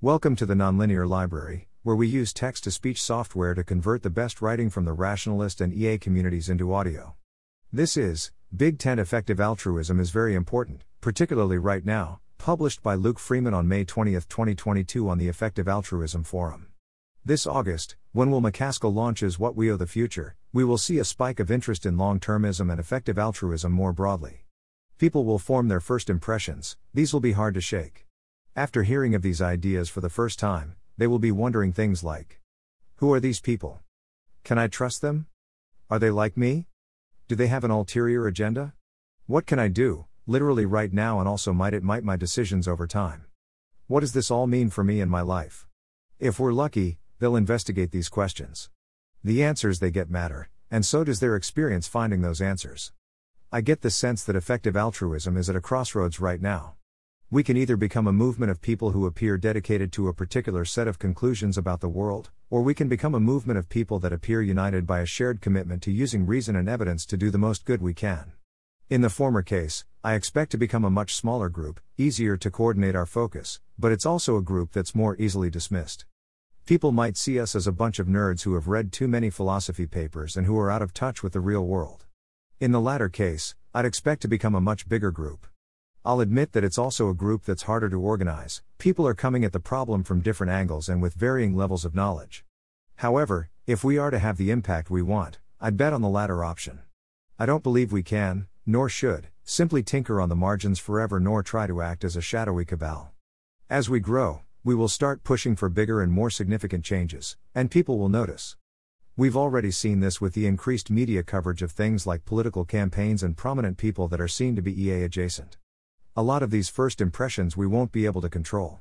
Welcome to the Nonlinear Library, where we use text to speech software to convert the best writing from the rationalist and EA communities into audio. This is Big Tent Effective Altruism is Very Important, particularly right now, published by Luke Freeman on May 20, 2022, on the Effective Altruism Forum. This August, when Will MacAskill launches What We Owe the Future, we will see a spike of interest in long termism and effective altruism more broadly. People will form their first impressions, these will be hard to shake. After hearing of these ideas for the first time, they will be wondering things like Who are these people? Can I trust them? Are they like me? Do they have an ulterior agenda? What can I do, literally right now, and also might it might my decisions over time? What does this all mean for me and my life? If we're lucky, they'll investigate these questions. The answers they get matter, and so does their experience finding those answers. I get the sense that effective altruism is at a crossroads right now. We can either become a movement of people who appear dedicated to a particular set of conclusions about the world, or we can become a movement of people that appear united by a shared commitment to using reason and evidence to do the most good we can. In the former case, I expect to become a much smaller group, easier to coordinate our focus, but it's also a group that's more easily dismissed. People might see us as a bunch of nerds who have read too many philosophy papers and who are out of touch with the real world. In the latter case, I'd expect to become a much bigger group. I'll admit that it's also a group that's harder to organize, people are coming at the problem from different angles and with varying levels of knowledge. However, if we are to have the impact we want, I'd bet on the latter option. I don't believe we can, nor should, simply tinker on the margins forever nor try to act as a shadowy cabal. As we grow, we will start pushing for bigger and more significant changes, and people will notice. We've already seen this with the increased media coverage of things like political campaigns and prominent people that are seen to be EA adjacent. A lot of these first impressions we won't be able to control.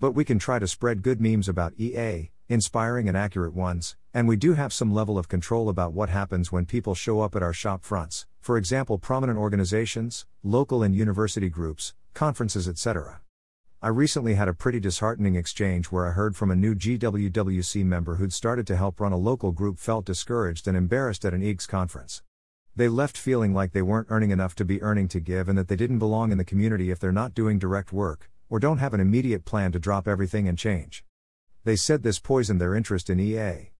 But we can try to spread good memes about EA, inspiring and accurate ones, and we do have some level of control about what happens when people show up at our shop fronts, for example, prominent organizations, local and university groups, conferences, etc. I recently had a pretty disheartening exchange where I heard from a new GWWC member who'd started to help run a local group felt discouraged and embarrassed at an EAGx conference. They left feeling like they weren't earning enough to be earning to give and that they didn't belong in the community if they're not doing direct work, or don't have an immediate plan to drop everything and change. They said this poisoned their interest in EA.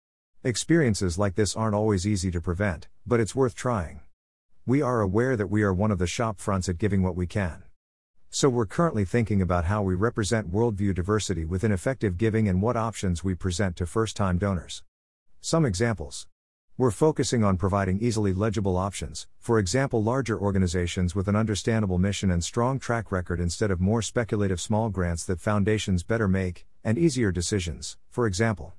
Experiences like this aren't always easy to prevent, but it's worth trying. We are aware that we are one of the shop fronts at giving what we can. So we're currently thinking about how we represent worldview diversity within effective giving and what options we present to first time donors. Some examples. We're focusing on providing easily legible options, for example, larger organizations with an understandable mission and strong track record instead of more speculative small grants that foundations better make, and easier decisions, for example.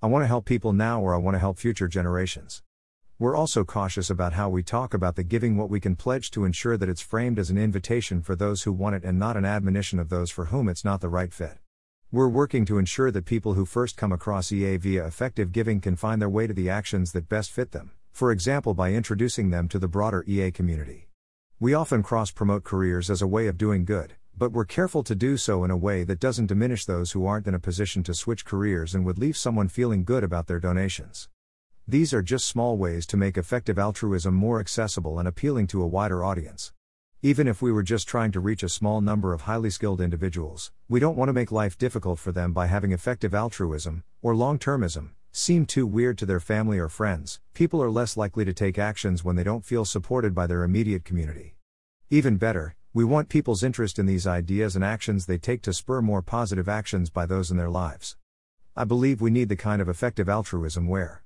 I want to help people now or I want to help future generations. We're also cautious about how we talk about the giving what we can pledge to ensure that it's framed as an invitation for those who want it and not an admonition of those for whom it's not the right fit. We're working to ensure that people who first come across EA via effective giving can find their way to the actions that best fit them, for example, by introducing them to the broader EA community. We often cross promote careers as a way of doing good, but we're careful to do so in a way that doesn't diminish those who aren't in a position to switch careers and would leave someone feeling good about their donations. These are just small ways to make effective altruism more accessible and appealing to a wider audience. Even if we were just trying to reach a small number of highly skilled individuals, we don't want to make life difficult for them by having effective altruism, or long termism, seem too weird to their family or friends. People are less likely to take actions when they don't feel supported by their immediate community. Even better, we want people's interest in these ideas and actions they take to spur more positive actions by those in their lives. I believe we need the kind of effective altruism where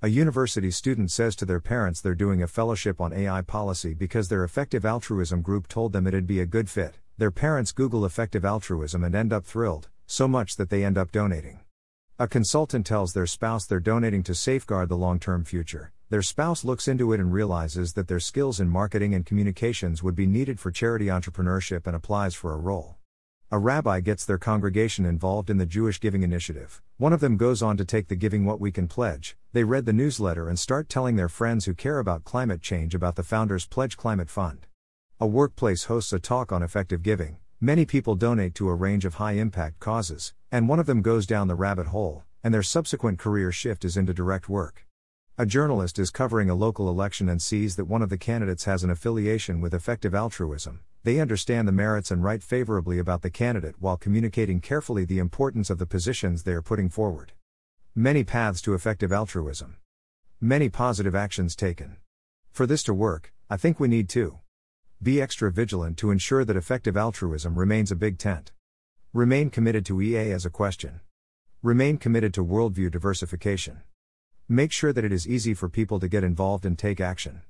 a university student says to their parents they're doing a fellowship on AI policy because their effective altruism group told them it'd be a good fit. Their parents Google effective altruism and end up thrilled, so much that they end up donating. A consultant tells their spouse they're donating to safeguard the long term future. Their spouse looks into it and realizes that their skills in marketing and communications would be needed for charity entrepreneurship and applies for a role. A rabbi gets their congregation involved in the Jewish Giving Initiative. One of them goes on to take the Giving What We Can pledge. They read the newsletter and start telling their friends who care about climate change about the founders Pledge Climate Fund. A workplace hosts a talk on effective giving. Many people donate to a range of high impact causes, and one of them goes down the rabbit hole, and their subsequent career shift is into direct work. A journalist is covering a local election and sees that one of the candidates has an affiliation with effective altruism. They understand the merits and write favorably about the candidate while communicating carefully the importance of the positions they are putting forward. Many paths to effective altruism. Many positive actions taken. For this to work, I think we need to be extra vigilant to ensure that effective altruism remains a big tent. Remain committed to EA as a question. Remain committed to worldview diversification. Make sure that it is easy for people to get involved and take action.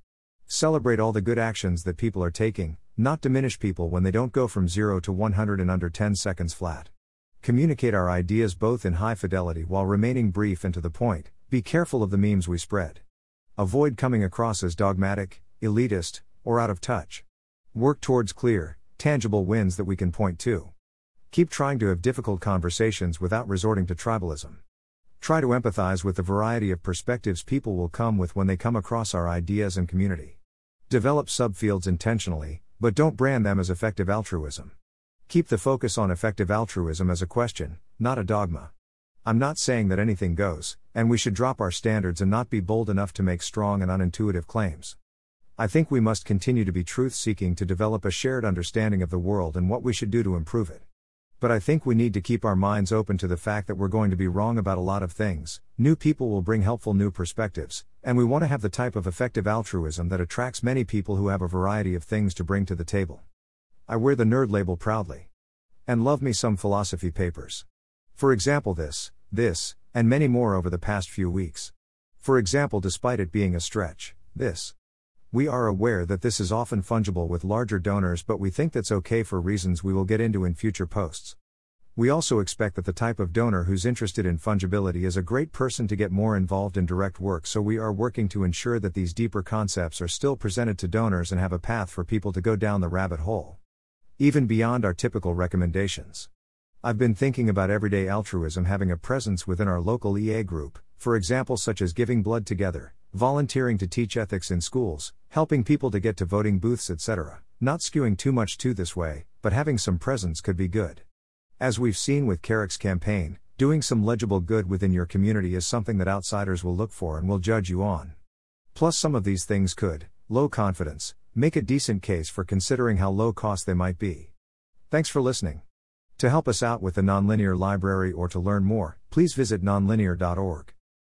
Celebrate all the good actions that people are taking, not diminish people when they don't go from 0 to 100 in under 10 seconds flat. Communicate our ideas both in high fidelity while remaining brief and to the point. Be careful of the memes we spread. Avoid coming across as dogmatic, elitist, or out of touch. Work towards clear, tangible wins that we can point to. Keep trying to have difficult conversations without resorting to tribalism. Try to empathize with the variety of perspectives people will come with when they come across our ideas and community. Develop subfields intentionally, but don't brand them as effective altruism. Keep the focus on effective altruism as a question, not a dogma. I'm not saying that anything goes, and we should drop our standards and not be bold enough to make strong and unintuitive claims. I think we must continue to be truth seeking to develop a shared understanding of the world and what we should do to improve it. But I think we need to keep our minds open to the fact that we're going to be wrong about a lot of things, new people will bring helpful new perspectives, and we want to have the type of effective altruism that attracts many people who have a variety of things to bring to the table. I wear the nerd label proudly. And love me some philosophy papers. For example, this, this, and many more over the past few weeks. For example, despite it being a stretch, this. We are aware that this is often fungible with larger donors, but we think that's okay for reasons we will get into in future posts. We also expect that the type of donor who's interested in fungibility is a great person to get more involved in direct work, so we are working to ensure that these deeper concepts are still presented to donors and have a path for people to go down the rabbit hole even beyond our typical recommendations. I've been thinking about everyday altruism having a presence within our local EA group, for example, such as giving blood together, volunteering to teach ethics in schools, helping people to get to voting booths, etc. Not skewing too much to this way, but having some presence could be good. As we've seen with Carrick's campaign, doing some legible good within your community is something that outsiders will look for and will judge you on. Plus, some of these things could, low confidence, make a decent case for considering how low cost they might be. Thanks for listening. To help us out with the Nonlinear Library or to learn more, please visit nonlinear.org.